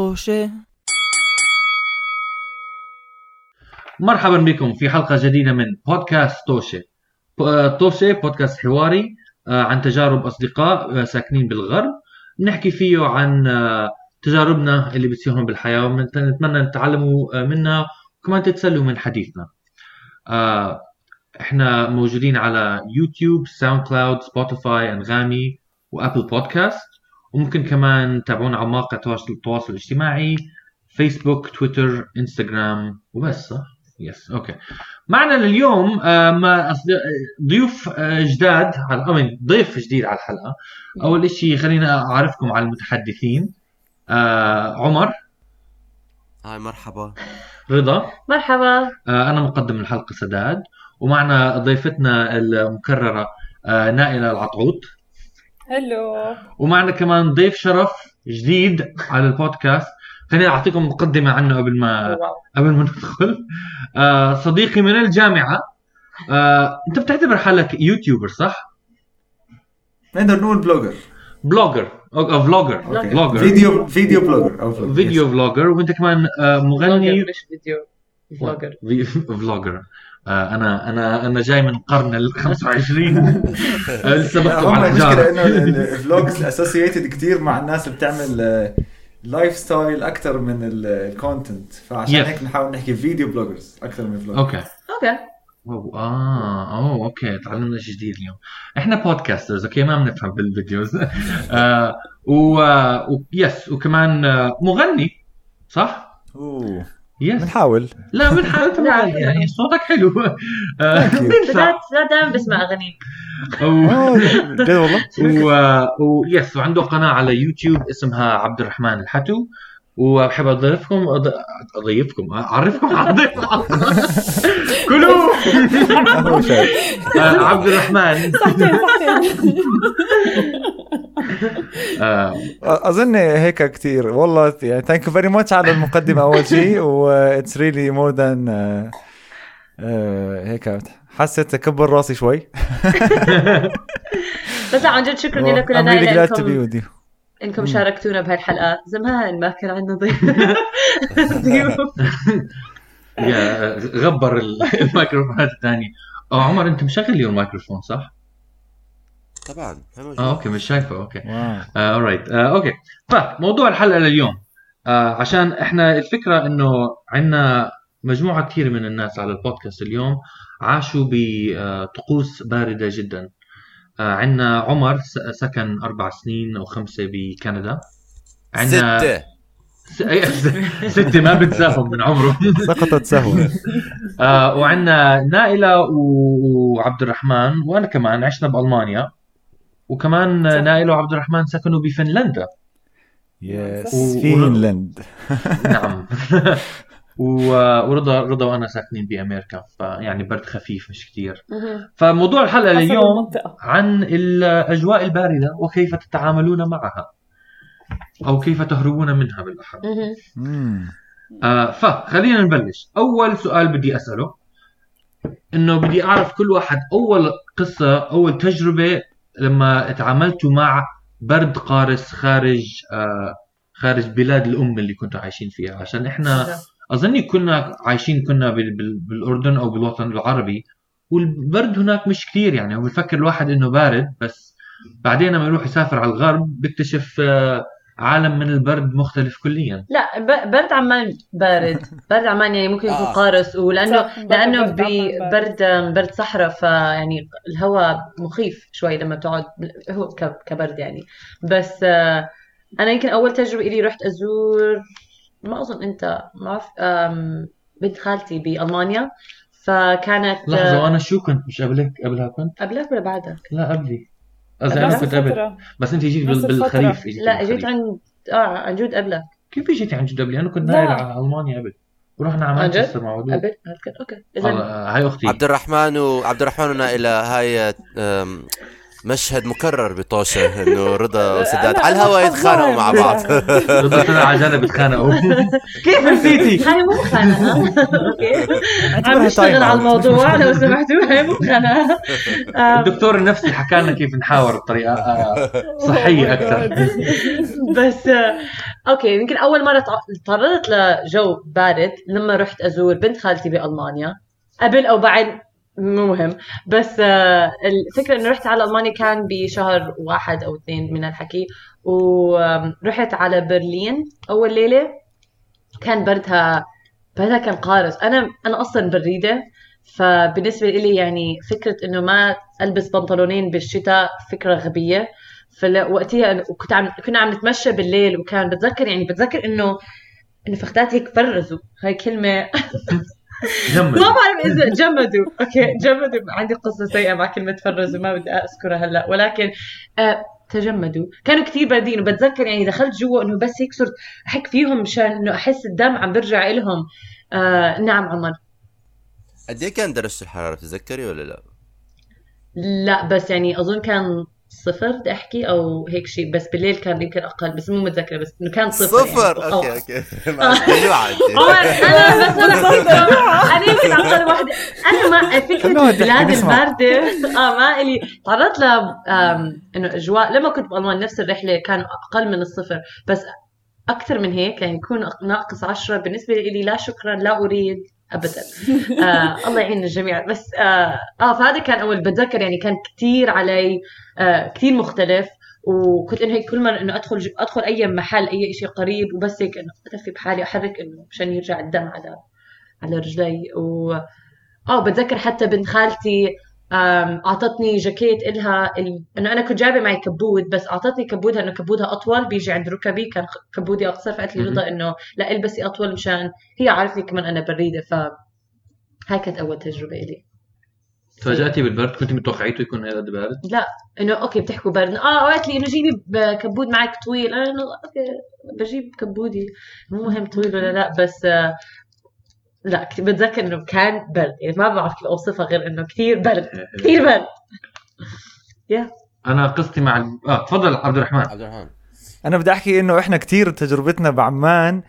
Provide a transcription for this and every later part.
طوشة. مرحبا بكم في حلقة جديدة من بودكاست طوشة ب- طوشة بودكاست حواري آه، عن تجارب أصدقاء آه، ساكنين بالغرب. نحكي فيه عن آه، تجاربنا اللي بتصيرهم بالحياة ونتمنى تتعلموا آه، منها وكمان تتسلوا من حديثنا. آه، إحنا موجودين على يوتيوب ساوند كلاود سبوتيفاي أنغامي وأبل بودكاست. وممكن كمان تتابعونا على مواقع التواصل التواصل الاجتماعي فيسبوك تويتر انستغرام وبس صح؟ yes okay معنا لليوم آه، ما أصد- ضيوف آه، جداد على ضيف جديد على الحلقة. أول شيء خلينا أعرفكم على المتحدثين. آه، عمر. hi مرحبا. رضا. مرحبا. آه، أنا مقدم الحلقة سداد. ومعنا ضيفتنا المكررة آه، نائلة العطعوط. hello ومعنا كمان ضيف شرف جديد على البودكاست. خليني أعطيكم مقدمة عنه قبل ما. قبل ما ندخل. آه صديقي من الجامعة. آه أنت بتعتبر حالك YouTuber صح؟ نقدر نقول blogger. blogger. أو vlogger okay. vlogger video video blogger. video vlogger وأنت كمان آه مغني. مش فيديو. vlogger في- vlogger آه أنا أنا أنا جاي من القرن ال 25 آه لسه بكتب على المشكلة إنه ال vlogs associated كثير مع الناس اللي بتعمل lifestyle أكثر من ال content فعشان Yes. هيك بنحاول نحكي video bloggers أكثر من vlogger okay. okay. أوه، آه أوه okay. تعلمنا شيء جديد اليوم. إحنا podcasters okay؟ ما بنفهم بال videos آه و... و... yes وكمان مغني صح؟ أوه. يس بنحاول. لا بالحال تبعك يعني صوتك حلو. آه، سداد سداد دائما بسمع اغاني و... اوه جد والله. و... و... يس وعنده قناة على يوتيوب اسمها عبد الرحمن الحتو. وبحب اضيفكم أض... أضيفكم. أعرفكم على ضيف كلوا. آه، عبد الرحمن آه، أظن هيك كثير والله يعني thank you very much على المقدمة أول شيء واتس really more than هيك حسيت كبر راسي شوي. بس عن جد شكرا لكم I'm really glad to be with you. إنكم شاركتونا بهالحلقات زمان ما كان عندنا ضيف. ضيوف يا غبر ال- الميكروفونات الثانية آه عمر أنت مشغل اليوم الميكروفون صح؟ موجود. آه okay مش شايفه okay. wow. آه alright آه okay. فموضوع الحلقة لليوم. آه عشان إحنا الفكرة إنه عندنا مجموعة كثير من الناس على البودكاست اليوم عاشوا بطقوس باردة جدا. آه عندنا عمر س- سكن أربع سنين أو خمسة بكندا. عندنا ستة. س- أي- ستة ما بتساهم من عمره. سقطت سهوا آه وعندنا نائلة وعبد الرحمن وأنا كمان عشنا بألمانيا. وكمان نائلة وعبد الرحمن سكنوا بفنلندا. yes و- فينلاند نعم. و- ورضا رضا وأنا ساكنين بأمريكا فيعني برد خفيف مش كثير فموضوع الحلقة اليوم عن الأجواء الباردة وكيف تتعاملون معها أو كيف تهربون منها بالأحرى. آه فخلينا نبلش. أول سؤال بدي أسأله إنه بدي أعرف كل واحد أول قصة أول تجربة لما تعاملتوا مع برد قارس خارج آه خارج بلاد الأم اللي كنتوا عايشين فيها. عشان إحنا أظني كنا عايشين كنا بال- بال- بالأردن أو بالوطن العربي والبرد هناك مش كثير يعني. هو بفكر الواحد إنه بارد بس بعدين لما يروح يسافر على الغرب بيكتشف آه، عالم من البرد مختلف كليا. لا برد عمان بارد. برد عمان يعني ممكن يكون آه. قارس ولأنه لأنه. ببرد برد صحراء فيعني الهواء مخيف شوي لما تقعد هو كبرد يعني. بس آه، أنا يمكن أول تجربة لي رحت أزور ما أظن أنت ما بعرف آم، بنت خالتي بألمانيا. فكانت لحظة وأنا شو كنت؟ مش قبلك قبلها كنت؟ قبلك ولا بعدك؟ لا قبلي. قصدي أنا كنت قبل. بس أنت جيت. بالخريف اجيتي لا جيت بالخريف. عن آه عن جد قبلك كيف جيتي عن جد قبلي أنا كنت. نايل على ألمانيا قبل ورحنا على؟ مانشستر مع ودود قبل okay اذا هاي أختي عبد الرحمن وعبد الرحمن ونائلة هاي مشهد مكرر بطوشة إنه رضا وسداد على الهواء يتخانقوا مع بعض. رضا طلع على جنب يتخانقوا كيف نسيتي؟ هاي مو خناقة okay. عم نشتغل على. الموضوع لو سمحتوا هاي مو آم، الدكتور النفسي حكى لنا كيف نحاور بطريقة آه، صحية أكثر. بس آه، أوكي يمكن أول مرة تع- تعرضت لجو بارد لما رحت أزور بنت خالتي بألمانيا. قبل أو بعد مو مهم. بس آه، الفكرة إنه رحت على ألمانيا كان بشهر واحد أو اثنين من الحكي ورحت على برلين. أول ليلة كان بردها بردها كان قارس. أنا أنا أصلا بريدة فبالنسبة لي يعني فكرة إنه ما ألبس بنطلونين بالشتاء فكرة غبية. فوقتها وكنت عم كنا عم نتمشى بالليل وكان بتذكر يعني بتذكر إنه إنه فخداتي هيك فرزوا هاي كلمة. جمد ما بعرف إذا جمدوا. أوكي جمدوا. عندي قصة سيئة مع كلمة فرزوا ما بدي أذكرها هلا. ولكن آه تجمدوا. كانوا كثير باردين. وبتذكر يعني دخلت جوا إنه بس هيك صرت أحك فيهم مشان إنه أحس الدم عم برجع لهم آه نعم عمر. قد إيه كان درجه الحرارة؟ بتتذكري ولا لا؟ لا بس يعني أظن كان صفر بدي أحكي أو هيك شيء بس بالليل كان يمكن أقل بس مو متذكرة بس إنه كان صفر صفر؟ يعني. أوكي أوكي. عمر أنا مثلا أنا يمكن أقل واحدة. أنا ما فكرة البلاد. الباردة آه ما إلي. تعرضت ل إنه أجواء لما كنت بالمان نفس الرحلة كان أقل من الصفر بس أكثر من هيك يعني يكون ناقص عشرة. بالنسبة لي لا شكرا لا أريد. ابدا. آه الله يعين الجميع. بس آه, آه فهذا كان أول بتذكر يعني كان كثير علي آه كثير مختلف وكنت إنه هيك كل مرة إنه أدخل أدخل أي محل أي شيء قريب وبس هيك إنه أدفي بحالي أحرك إنه مشان يرجع الدم على على رجلي. و آه بتذكر حتى بنت خالتي أعطتني جاكيت إلها ال... إنه أنا كنت جايبة معي كبود بس أعطتني كبودها إنه كبودها أطول بيجي عند ركبي كان كبودي أقصر فقالت لي. رضا إنه لا إلبسي أطول مشان هي عارفني كمان أنا بريدة ف هاي كانت أول تجربة لي تفاجأتي بالبرد؟ كنت متوقعيته يكون هذا بارد لا إنه okay بتحكوا برد. آه قالت لي إنه جيبي كبود معك طويل. أنا انه okay بجيب كبودي. مو مهم طويل ولا لا بس آه لا كت- بتذكر إنه كان برد. يعني ما بعرف كيف أوصفها غير إنه كثير برد. كثير برد. أنا قصتي مع ال... آه تفضل عبد الرحمن. عبد الرحمن. أنا بدي أحكي إنه إحنا كتير تجربتنا بعمان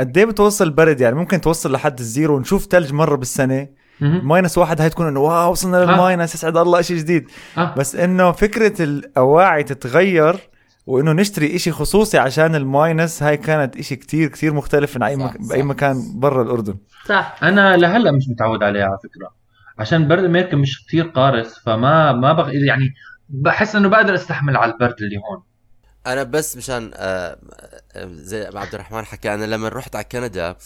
قد إيه بتوصل البرد يعني ممكن توصل لحد ال zero ونشوف ثلج مرة بالسنة. minus واحد هاي تكون إنه wow وصلنا لل minus يسعد الله شيء جديد. آه. بس إنه فكرة الأواعي تتغير وإنه نشتري إشي خصوصي عشان ال minus هاي كانت إشي كتير كتير مختلف من أي صح، مك... صح. باي مكان برا الأردن. صح. أنا لهلأ مش متعود عليها على فكرة. عشان برد أمريكا مش كتير قارس فما ما بغ... يعني بحس إنه بقدر أستحمل على البرد اللي هون. أنا بس مشان آه، آه، زي ما عبد الرحمن حكى أنا لما رحت على كندا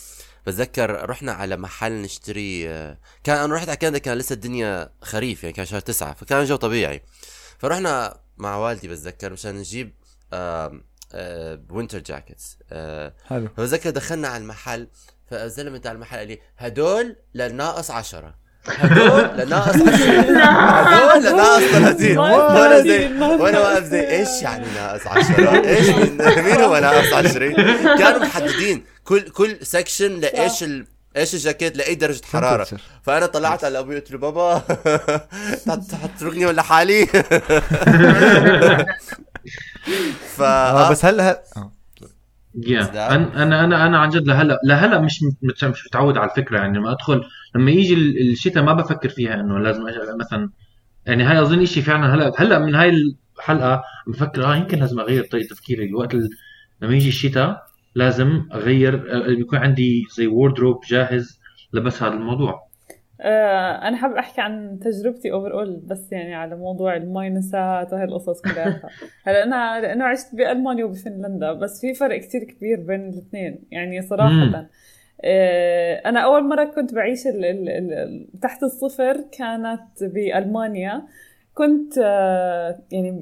بتذكر رحنا على محل نشتري آه، كان أنا رحت على كندا كان لسه الدنيا خريف يعني كان شهر تسعة فكان الجو طبيعي. فرحنا مع والدي بتذكر مشان نجيب winter jackets حلو. فبتذكر دخلنا على المحل فالزلمه تاع المحل قال لي هدول للناقص عشرة. هدول لناقص 20 هدول لناقص 30 وأنا زي وأنا واقف زي إيش يعني ناقص 10 إيش مين, مين هو ناقص 20 كانوا محددين كل كل سكشن لإيش ال... إيش الجاكيت لإي درجة حرارة. فأنا طلعت على أبوي قلت له بابا هتتركني ولا حالي؟ ف آه بس هلا آه. يا لا. أنا أنا أنا أنا عن جد لهلا لهلا مش مش متعود على الفكرة يعني لما ادخل لما يجي ال- الشتاء ما بفكر فيها إنه لازم أج- مثلا يعني هاي أظن شيء فعلا هلا هلا من هاي الحلقة بفكر آه يمكن لازم أغير طريقة تفكيري وقت ال- لما يجي الشتاء لازم أغير آه، يكون عندي زي wardrobe جاهز لبس هذا الموضوع أنا حابب أحكي عن تجربتي overall بس يعني على موضوع الماينسات وهي القصص كلها. هلا أنا لأنه عشت بألمانيا وبفنلندا بس في فرق كتير كبير بين الاثنين. يعني صراحة. آه، أنا أول مرة كنت بعيش ال ال ال تحت الصفر كانت بألمانيا. كنت آه، يعني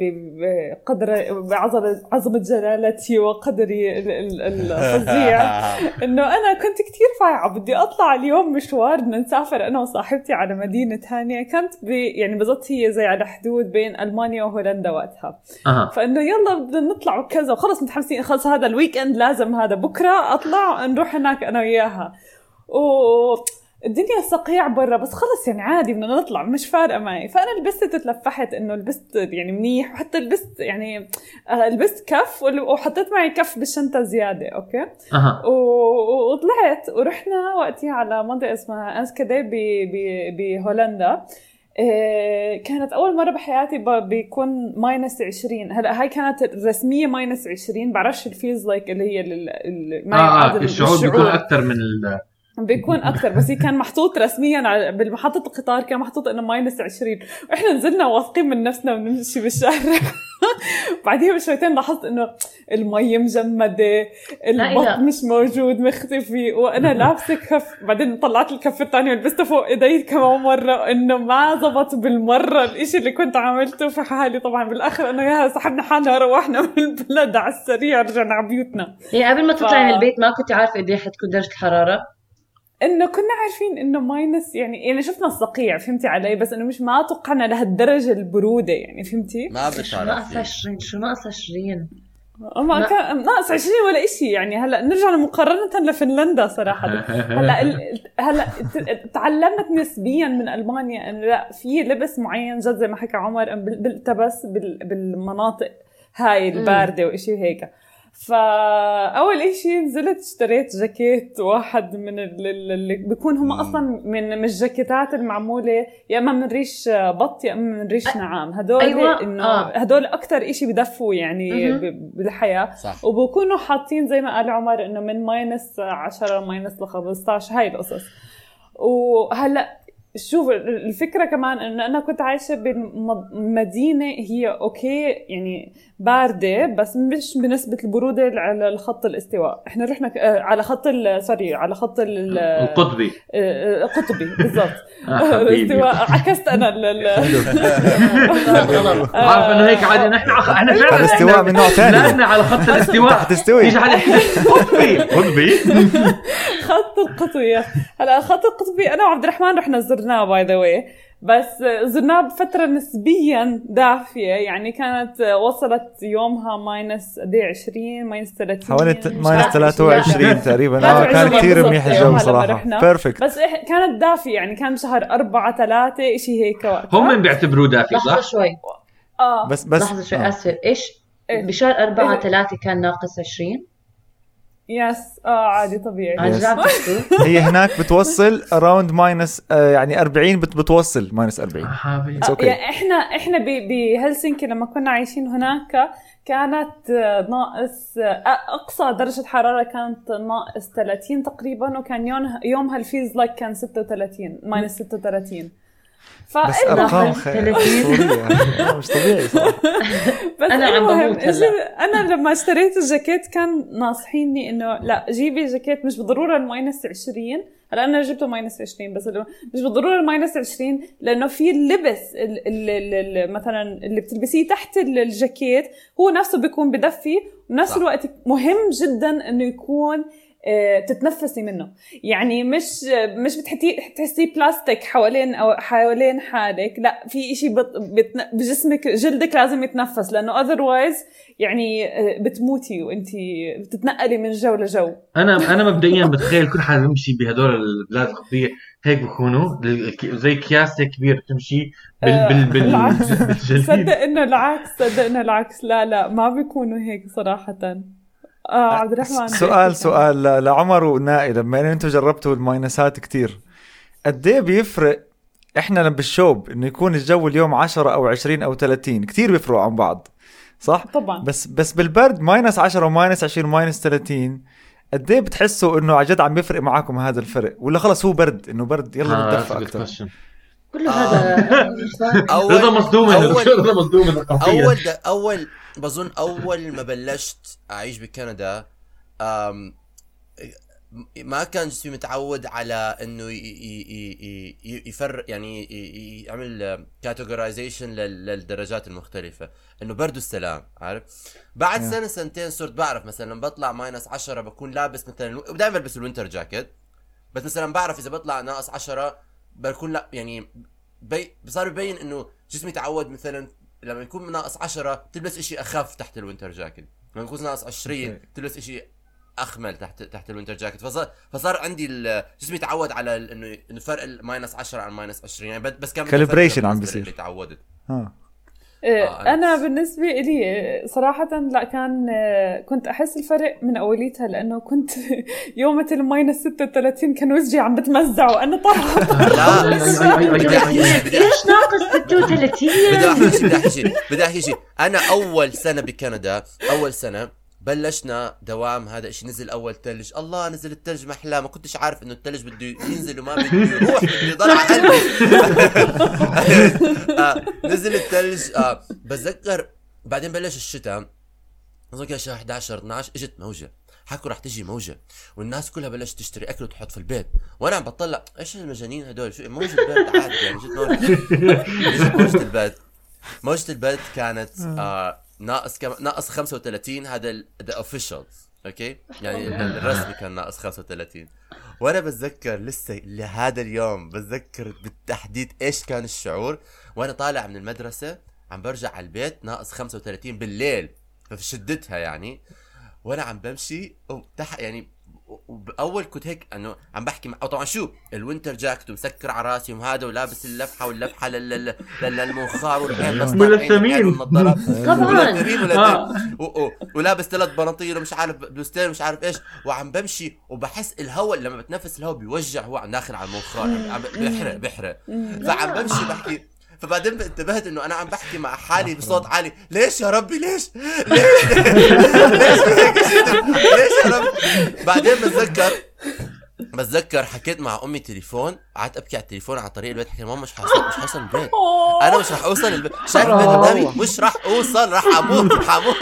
بقدر بعظمه عظمه جلالتي وقدري ال- ال- الفظيع. إنه أنا كنت كتير فايعة. بدي أطلع اليوم مشوار بدنا نسافر أنا وصاحبتي على مدينة ثانية. كانت يعني بالضبط هي زي على حدود بين ألمانيا وهولندا وقتها. أها. فإنه يلا بدنا نطلع وكذا. وخلص متحمسين خلص هذا ال weekend لازم هذا بكرة أطلع نروح هناك أنا وياها. و الدنيا صقيع برا بس خلص يعني عادي بدنا نطلع مش فارقة معي. فأنا لبست تلفحت إنه لبست يعني منيح وحتى لبست يعني آه، لبست كف وحطيت معي كف بالشنطة زيادة okay؟ أها. و- وطلعت ورحنا وقتها على منطقة اسمها انسخديه ب- ب- بهولندا. آه، كانت أول مرة بحياتي بيكون minus 20 هلأ هاي كانت الرسميه minus 20 بعرفش ال feels like اللي هي ال- ال- ما آه يعادل الشعور بيكون أكثر من ال... بيكون أكثر بس هي كان محطوط رسميا على بالمحطة القطار كان محطوط إنه ماينس 20 وإحنا نزلنا واثقين من نفسنا ونمشي بالشارع. بعدين بشويتين لاحظت إنه المي مجمدة. البط مش موجود مختفي. وأنا لابسة كف بعدين طلعت الكف الثاني ولبسته فوق إيدي كمان مرة إنه ما زبط بالمرة الإشي اللي كنت عملته. في حالي طبعا بالآخر إنه يا سحبنا حالنا روحنا من البلد على السريع رجعنا على بيوتنا. يعني قبل ما تطلعي من البيت ما كنت عارفة قد إيه حتكون درجة الحرارة؟ إنه كنا عارفين إنه minus يعني يعني شفنا الصقيع فهمتي علي؟ بس إنه مش ما توقعنا لهالدرجة البرودة يعني فهمتي؟ ما شو ناقص بتعرفي 20 شو ناقص 20 ما لا. كان ناقص 20 ولا إشي يعني. هلأ نرجع مقارنة لفنلندا صراحة. هلأ ال- هلأ تعلمت نسبيا من ألمانيا إنه لأ في لبس معين جد زي ما حكى عمر إنه بال- بيلتبس بال- بالمناطق هاي الباردة وإشي هيك فأول إشي نزلت اشتريت جاكيت واحد من ال- ال- اللي بيكون هم. أصلا من من الجاكيتات المعمولة يا إما من ريش بط يا إما من ريش نعام. هدول أيوة، إنه آه. هدول أكثر إشي بدفوا يعني بالحياة. صح. وبكونوا حاطين زي ما قال عمر إنه من minus 10 minus ل 15 هاي القصص. وهلأ شوف الفكرة كمان إنه أنا كنت عايشة بمدينة هي okay يعني باردة بس مش بنسبة البرودة على الخط الاستواء. إحنا رحنا آه، على خط ال- sorry على خط ال- القطبي. آه، القطبي بالضبط. آه، الاستواء. عكست أنا عارف إنه هيك عادي نحن إحنا فعلا الاستواء من نوع ثاني. نحن على خط الاستواء. تحت تستوي قطبي. قطبي؟ خط القطبي. هلا خط القطبي أنا وعبد الرحمن رحنا زرناه by the way بس زرناه بفترة نسبيا دافية. يعني كانت وصلت يومها minus قد إيه؟ 20 minus 30 حوالي minus عارفة. 23 تقريبا. آه 23 كان كثير منيح يومها الجو صراحة. perfect بس كانت دافية. يعني كان شهر 4 3 شيء هيك. وقتها هم بيعتبروه دافي لحظة صح؟ شوي. آه. بس بس لحظة شوي آه. اسفه إيش؟ إيه. بشهر 4 إيه. 3 كان ناقص 20 yes آه عادي طبيعي. هي هناك بتوصل around minus يعني 40 بت بتوصل minus 40 حبيبي It's okay. يعني إحنا إحنا ب- بهلسنكي لما كنا عايشين هناك كانت آه، ناقص آه، أقصى درجة حرارة كانت ناقص 30 تقريبا وكان يوم يومها ال feels like كان 36 minus 36 بس أرقام ناقص خ- 30. أسطورية آه، مش طبيعي صراحة بس أنا عم بموت هلأ. أنا لما اشتريت الجاكيت كان ناصحيني إنه لا جيبي جاكيت مش بالضرورة ال minus 20 هلأ أنا جبته minus 20 بس مش بالضرورة ال minus 20 لأنه في اللبس ال ال ال ال مثلا اللي بتلبسيه تحت ال- الجاكيت هو نفسه بيكون بدفي وبنفس صح. الوقت مهم جدا إنه يكون تتنفسي منه. يعني مش مش بتحطي تحسيه بلاستيك حوالين أو حوالين حالك لا في بتن... بجسمك جلدك لازم يتنفس لأنه otherwise يعني آه، بتموتي وانت بتتنقلي من جو لجو. أنا أنا مبدئيا بتخيل كل حدا بيمشي بهدول البلاد القطبيه هيك بكونوا زي اكياس هيك كبير تمشي بال آه، بال بال صدق إنه العكس صدق إنه العكس. لا لا ما بيكونوا هيك صراحة. آه عبد الرحمن. سؤال سؤال ل- لعمر ونائي لما أنتم جربتوا الماينسات كتير قد إيه بيفرق إحنا بالشوب إنه يكون الجو اليوم 10 أو 20 أو 30 كتير بيفرقوا عن بعض صح؟ طبعا. بس بس بالبرد minus 10 و minus 20 و minus 30 قد إيه بتحسوا إنه عن جد عم بيفرق معاكم هذا الفرق؟ ولا خلص هو برد إنه برد يلا آه، نتدفى good أكثر. كله هذا. اول رضا مصدوم أول- رضا مصدوم اول أول بظن أول ما بلشت أعيش بكندا أم ما كان جسمي متعود على إنه يفرق يعني يعمل categorization للدرجات المختلفة إنه برد بس لا مش عارف بعد. سنة سنتين صرت بعرف مثلا لما بطلع minus 10 بكون لابس مثلا ودائما بلبس ال winter jacket بس مثلا بعرف إذا بطلع ناقص 10 بكون لا يعني بي صار يبين إنه جسمي تعود مثلا لما يكون ناقص 10 تلبس إشي أخف تحت ال winter jacket لما يكون ناقص 20 okay. تلبس إشي أخمل تحت تحت ال winter jacket فصار فصار عندي جسمي تعود على انه فرق ال minus 10 عن minus 20 يعني بس Calibration أفرق عم بيصير. تعودت. إيه، آه، أنا بالنسبة لي صراحة لا كان كنت أحس الفرق من أوليتها لأنه كنت يومة ال minus 36 كان وجهي عم بتمزع وأنا طالعة لا ليش ناقص 36 بدي أحكي شيء بدي أحكي شيء بدي أحكي شيء. أنا أول سنة بكندا أول سنة بلشنا دوام هذا الشيء نزل أول ثلج الله نزل الثلج محلاه ما كنتش عارف إنه الثلج بده ينزل وما بده يروح بده يضل على قلبي. آه نزل الثلج آه بتذكر بعدين بلش الشتاء. أظن كان شهر 11 12 إجت موجة. حكوا رح تجي موجة. والناس كلها بلشت تشتري أكل وتحط في البيت. وأنا عم بطلع إيش المجانين هدول؟ شو موجة برد عادي يعني جت موجة. إجت موجة البرد موجة البرد كانت آه ناقص كم ناقص 35 هذا the official okay يعني ال- الرسمي كان ناقص 35 وأنا بتذكر لسه لهذا اليوم بتذكر بالتحديد إيش كان الشعور. وأنا طالع من المدرسة عم برجع على البيت ناقص 35 بالليل ففي شدتها يعني. وأنا عم بمشي وتح يعني باول كنت هيك إنه عم بحكي مع أو طبعا شو؟ ال winter jacket ومسكر على راسي وهذا ولابس اللفحه واللفحه لل... لل... لل- للمنخار والعين ملثمين. والنظارات. طبعا. آه. ولابس ثلاث بناطيل ومش عارف بلوستين ومش عارف إيش. وعم بمشي وبحس الهواء لما بتنفس الهواء بيوجع هو عم داخل على المنخار. عم عم بيحرق بيحرق فعم بمشي بحكي فبعدين انتبهت انه أنا عم بحكي مع حالي بصوت عالي. ليش يا ربي؟ ليش؟ ليش؟ ليش؟ ليش يا رب بعدين بتذكر بتذكر حكيت مع أمي تليفون قعدت أبكي على التليفون على طريق البيت حكيت ماما مش حوصل مش حوصل البيت أنا مش رح أوصل البيت. شايف البيت قدامي؟ مش رح أوصل رح أموت حموت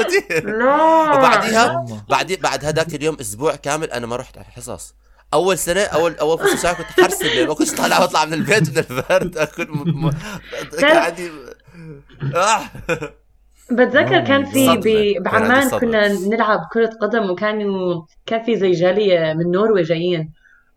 لا. وبعديها بعد بعد هذاك اليوم أسبوع كامل أنا ما رحت على الحصص. أول سنة أول أول فصل شهر كنت الليل ما كنتش طالع بطلع من البيت من البرد اكل م... م... كان عندي آه. بتذكر كان في. ب- بعمان. كنا نلعب كرة قدم وكانوا كان في زي جالية من نرويج جايين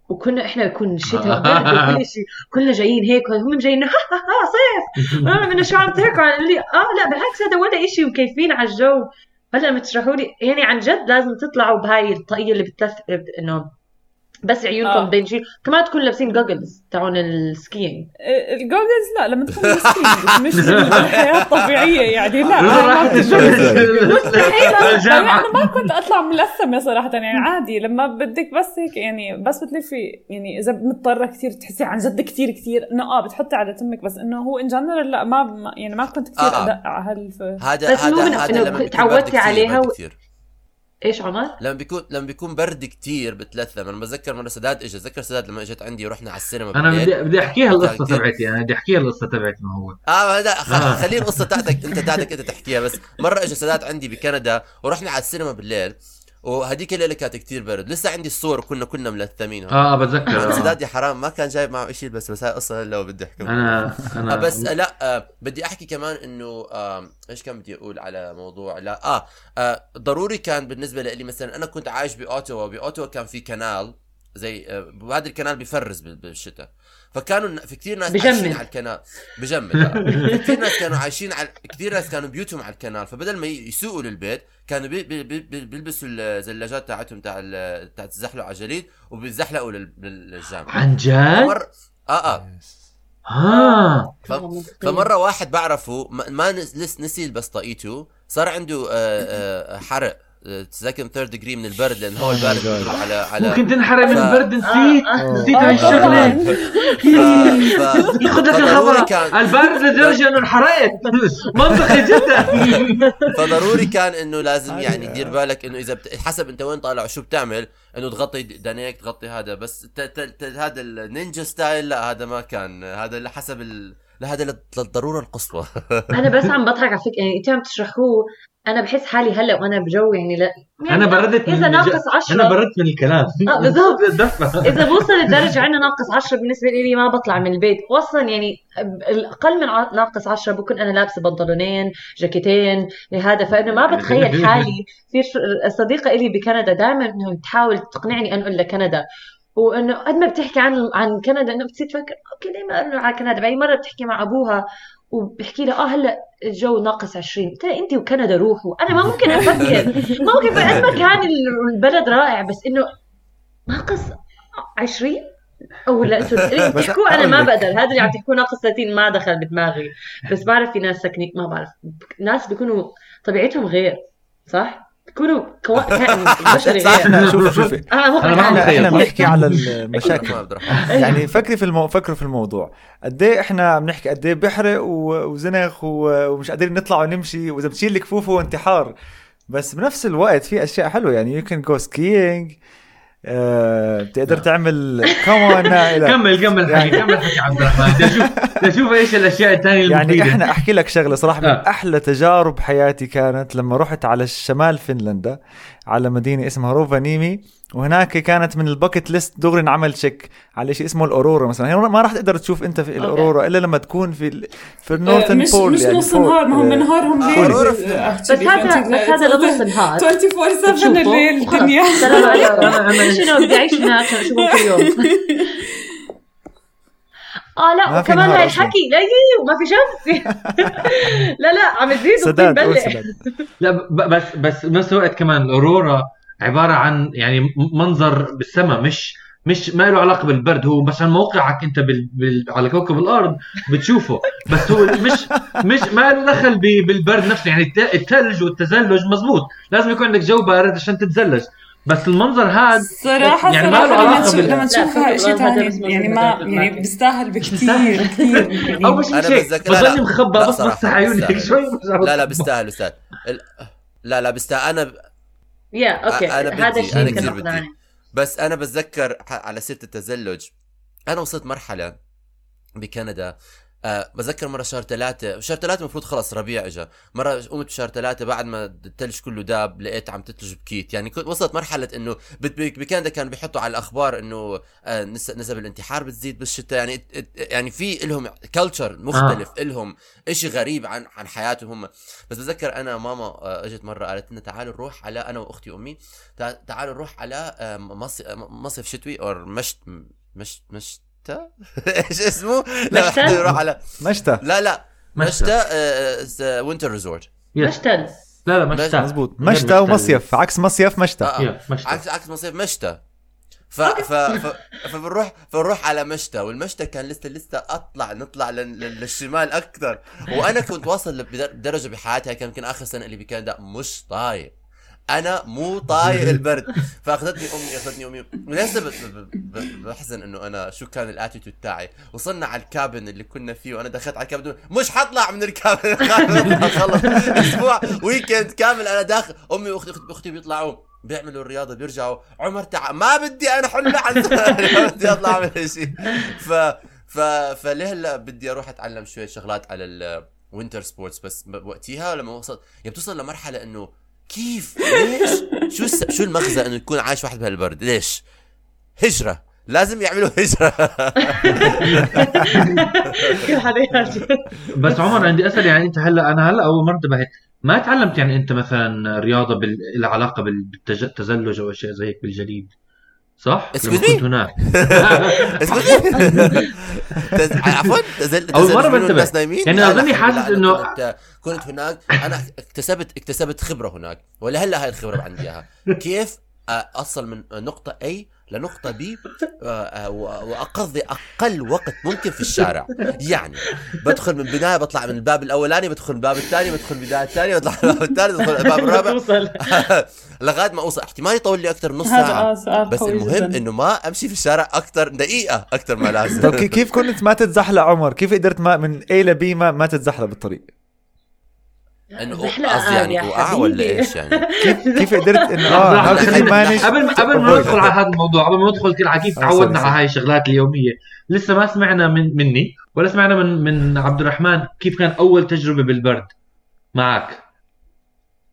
وكنا إحنا يكون شتاء برد وكل شيء كنا جايين هيك هم جايين ها ها ها صيف آه من عم تحكوا عن اللي آه لا بالعكس هذا ولا شيء ومكيفين على الجو هلأ بتشرحوا لي يعني عن جد لازم تطلعوا بهاي الطاقية اللي بتلف إنه بس عيونكم آه. بين شيء كمان تكونوا لابسين goggles تاعون ال skiing ال goggles لا لما تكون بسكي مش الحياة الطبيعية يعني لا مستحيل. أنا ما كنت أطلع ملثمه صراحة يعني عادي لما بدك بس هيك يعني بس بتلفي يعني إذا مضطرة كثير تحسي عن جد كثير كثير إنه آه بتحطي على تمك بس إنه هو in general لا ما يعني ما كنت كثير آه. ادق على هالف هذا بس مو هذا من- هذا تعودتي عليها. إيش عمر؟ لما بيكون لما بيكون برد كتير بتلثم أنا بتذكر مرة سداد اجى اتذكر سداد لما إجت عندي ورحنا على السينما أنا بالليل. بدي بدي أحكيها القصة. تبعتي أنا بدي أحكيها القصة تبعتي ما هو آه لا آه. خ- خلي القصة تاعتك أنت تاعتك أنت تحكيها بس مرة اجى سداد عندي بكندا ورحنا على السينما بالليل وهديك الليلة كانت كتير برد لسه عندي الصور كنا كنا ملثمين. آه بتذكر آه. سداد يا حرام ما كان جايب معه شيء بس بس هاي قصة لو بدي أحكي أنا أنا بس آه لا آه بدي أحكي كمان إنه آه إيش كان بدي أقول على موضوع لا آه, آه ضروري كان بالنسبة لي مثلا أنا كنت عايش بأوتاوا بأوتاوا كان في canal زي آه وهذا ال canal بي freeze بال- بالشتاء فكانوا في كثير ناس بجمد. عايشين على ال canal بجمد آه. كثير ناس كانوا عايشين على كثير ناس كانوا بيوتهم على ال canal فبدل ما يسوقوا للبيت كانوا بي... بي... بي... بي- بيلبسوا الزلاجات تاعتهم تاع ال- تاع الزحلق على الجليد وبيزحلقوا لل... للجامعه عن جد؟ فمر... آه آه آه ف- فمرة واحد بعرفه ما ما نس- نسي يلبس طاقيته صار عنده آه، آه، حرق second third degree من البرد؟ لأن هو البرد قاعد بيضرب على على ممكن تنحرق من ف- البرد؟ نسيت. آه. نسيت آه، هاي طبعاً. الشغله. ياخذ لك الهواء كان البارد لدرجة إنه انحرقت. منطقي جدا. فضروري كان إنه لازم يعني دير بالك إنه إذا بت... حسب أنت وين طالع وشو بتعمل إنه تغطي دانيك تغطي هذا. بس ت... ت... ت... هذا ال ninja style لا هذا ما كان. هذا اللي حسب ال... لا هذا لل- للضرورة القصوى. أنا بس عم بضحك على فكرة. يعني أنتوا عم تشرحوه. أنا بحس حالي هلأ وأنا بجو يعني لا. يعني أنا بردت من إذا ناقص 10 أنا بردت من الكلام. آه، بالضبط. إذا بوصل لدرجة عندنا ناقص 10 بالنسبة لي ما بطلع من البيت. واصلا يعني الأقل من ع- ناقص 10 بكون أنا لابسة بنطلونين جاكيتين لهذا فإنه ما بتخيل حالي. في صديقة إلي بكندا دائما إنه تحاول تقنعني انقل لكندا. وإنه قد ما بتحكي عن عن كندا إنه بتصير تفكر okay ليه ما انه على كندا؟ باي مرة بتحكي مع أبوها. وبحكي لها آه هلأ الجو ناقص 20 قلت انت وكندا روحوا. أنا ما ممكن أفكر ما ممكن قد ما كان البلد رائع بس إنه ناقص 20 أو لا أنتوا بتحكوه أنا ما. بقدر. هذا اللي عم تحكوه ناقص 30 ما دخل بدماغي. بس بعرف في ناس ساكنين ما بعرف. ناس بيكونوا طبيعتهم غير صح؟ بيكونوا كوا... كائن بشري. شوف شوفي أنا ما إحنا. إحنا بنحكي على المشاكل. الرحمن. يعني فكري في المو... فكروا في الموضوع. قد إيه إحنا بنحكي قد إيه بحرق و... وزنخ و... ومش قادرين نطلع ونمشي وإذا بتشيل الكفوف هو انتحار. بس بنفس الوقت في أشياء حلوة. يعني you can go skiing بتقدر تعمل كمان نائله كمل كمل حكي يعني- كمل حكي عبد الرحمن. أشوف إيش الأشياء الثانية يعني المفيدة. إحنا أحكي لك شغلة صراحة من آه. أحلى تجارب حياتي كانت لما رحت على شمال فنلندا. على مدينه اسمها روفانيمي وهناك كانت من ال bucket list دغري انعمل check على شيء اسمه الاورورا مثلا هنا ما راح تقدر تشوف انت في الاورورا الا لما تكون في ال... في النورثن مش بول مش يعني نص. نهار ما هم آه، نهارهم آه، ليل بس هذا بس هذا لنص النهار 24 7 بتشوفه الليل. الدنيا سلام عليكم شنو بدي اعيش هناك عشان اشوفه كل يوم آه لا وكمان هاي. الحكي لا يي وما في شمس لا لا عم تزيد سداد لا بس بس بنفس الوقت كمان الاورورا عبارة عن يعني منظر بالسماء مش مش ما له علاقة بالبرد. هو بس عن موقعك أنت بال... بال... على كوكب الأرض بتشوفه. بس هو مش مش ما له دخل ب... بالبرد نفسه. يعني الت- الثلج والتزلج مزبوط. لازم يكون عندك جو بارد عشان تتزلج. بس المنظر هذا صراحة يعني ما صراحة له لما علاقة تشوف بال- لما تشوفها شيء بس ثاني ما يعني ما يعني. بيستاهل بكثير كثير أو مش أنا شيء بظل. مخبى بس بفتح عيوني هيك. شوي لا لا بيستاهل بيستاهل ال- لا لا بيستاهل أنا يا أوكي هذا بدي- الشيء يمكن كثير بدي. عنه بس أنا بتذكر على سيرة التزلج أنا وصلت مرحلة بكندا أه بتذكر مرة شهر ثلاثة شهر ثلاثة المفروض خلص ربيع اجى مرة قمت بشهر ثلاثة بعد ما الثلج كله داب لقيت عم تتلج بكيت. يعني كنت وصلت مرحلة إنه بكندا كانوا بيحطوا على الأخبار إنه آه، نس- نسب الانتحار بتزيد بالشتاء. يعني يعني في لهم culture مختلف آه. لهم إشي غريب عن عن حياتهم. هم بس بتذكر أنا ماما آه، إجت مرة قالت لنا تعالوا نروح على أنا وأختي وأمي تع- تعالوا نروح على آه، مصيف شتوي أو مشت مشت مشتى إيش اسمه؟ لا نروح على مشتى لا لا. مشتى. مشتى winter resort yes. مشتل لا لا مشتى مزبوط مشتى ومصيف. عكس مصيف مشتى آه. yeah مشتى عكس عكس مصيف مشتى ف ف ف فبنروح فبنروح على مشتى والمشتى كان لسه لسه أطلع نطلع لل- لل- للشمال أكثر. وأنا كنت واصل لدرجة بحياتي كان يمكن آخر سنة اللي بكندا مش طايق. أنا مو طايق البرد. فأخذتني أمي أخذتني أمي. ولسه بحزن إنه أنا شو كان الاتيتود تاعي. وصلنا على الكابن اللي كنا فيه وأنا دخلت على الكابن مش حطلع من الكابن. خلص. أسبوع ويكند كامل أنا داخل. أمي وأختي أختي بيطلعوا بيعملوا الرياضة بيرجعوا. عمر تعال ما بدي أنا حل عن ما بدي أطلع اعمل شيء ف ف فليه هلا بدي أروح أتعلم شوية شغلات على ال winter sports بس وقتها لما وصلت يعني بتوصل لمرحلة إنه كيف؟ ليش؟ شو الس... شو المغزى إنه يكون عايش واحد بهالبرد؟ ليش؟ هجرة. لازم يعملوا هجرة. كل حدا يحكي. بس عمر عندي اسئله يعني أنت هلأ أنا هلأ أول مرة انتبهت. ما تعلمت يعني أنت مثلا رياضة بال... لها علاقة بال- بالتزلج أو أشياء زي هيك بالجليد؟ صح؟ Me? كنت هناك. عفوا. تزل منه بنتبه. الناس نايمين؟ يعني لا، حاسس إنه- كنت هناك. أنا اكتسبت اكتسبت خبرة هناك. ولهلا هاي الخبرة عندي إياها؟ كيف أصل من نقطة A لنقطة B آه، آه، و- وأقضي أقل وقت ممكن في الشارع. يعني بدخل من بداية بطلع من الباب الأولاني بدخل من الباب الثاني بدخل من البداية الثانية بطلع من الباب الثالث بدخل من الباب الرابع. لغاية ما أوصل. احتمال يطول لي أكثر من نص هذا ساعة. سؤال بس المهم إنه ما أمشي في الشارع أكثر دقيقة أكثر ما لازم. طب كي- كيف كنت ما تتزحلق عمر؟ كيف قدرت ما من A ل B ما, ما تتزحلق بالطريق؟ إنه زحلقة قصدي يعني يا وقع ولا. إيش يعني؟ كيف كيف قدرت إنه آه قبل قبل ما ندخل على هذا الموضوع قبل ما ندخل كده على كيف آه، تعودنا على. هاي الشغلات اليومية. لسه ما سمعنا من مني ولا سمعنا من من عبد الرحمن كيف كان أول تجربة بالبرد معك؟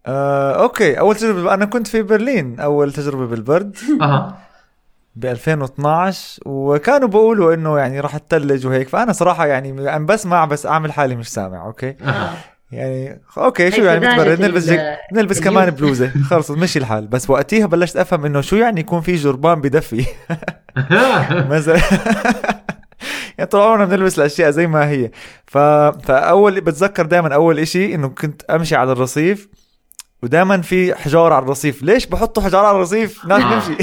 آه، okay أول تجربة أنا كنت في برلين أول تجربة بالبرد. أها. ب 2012 وكانوا بيقولوا إنه يعني راح تثلج وهيك. فأنا صراحة يعني عم بسمع بس أعمل حالي مش سامع okay؟ أها. يعني okay شو يعني بتبرد نلبس جاك... نلبس. كمان بلوزة. خلص مشي الحال. بس وقتها بلشت أفهم إنه شو يعني يكون في جربان بدفي. مثلا يعني طول عمرنا بنلبس الأشياء زي ما هي. ف... فأول بتذكر دائما أول إشي إنه كنت أمشي على الرصيف ودائما في حجار على الرصيف. ليش بحطوا حجار على الرصيف؟ ناس آه. نمشي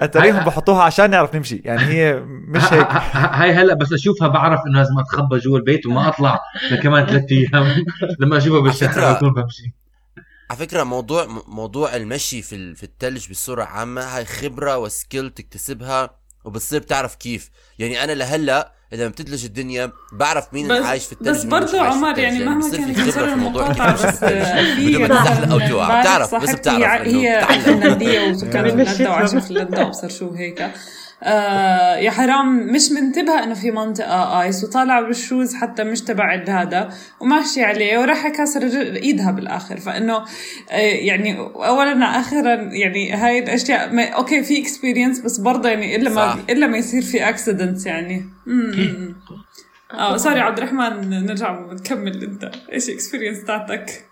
اتاريهم هاي- بحطوها عشان نعرف نمشي؟ يعني هي مش هيك. هاي هلا بس أشوفها بعرف إنه لازم أتخبى جوا البيت وما أطلع لكمان ثلاث أيام. لما أشوفها بالشارع بكون بمشي. على فكرة موضوع موضوع المشي في في الثلج بصورة عامة هاي خبرة و skill تكتسبها وبتصير تعرف كيف. يعني أنا لهلا لما بتثلج الدنيا بعرف مين بس- عايش في الثلج بس برضه في عمر. يعني مهما كانت في خبرة مصر في موضوع كيف المقاطعة بس في الثلج. في بدون ما تزحلق أو توقع امبارح بتعرف بس بتعرف هي فنلندية وسكان فنلندا وعايشة في فنلندا وأبصر شو هيك آه يا حرام مش منتبهة إنه في منطقة ice وطالعة بال shoes حتى مش تبع هذا وماشية عليه وراح رجل- إيدها بالآخر فإنه آه يعني اولا اخرا يعني هاي الأشياء ما okay في experience بس برضه يعني إلا ما. إلا ما يصير في accidents يعني آه sorry عبد الرحمن نرجع نكمل أنت إيش ال experience تاعتك؟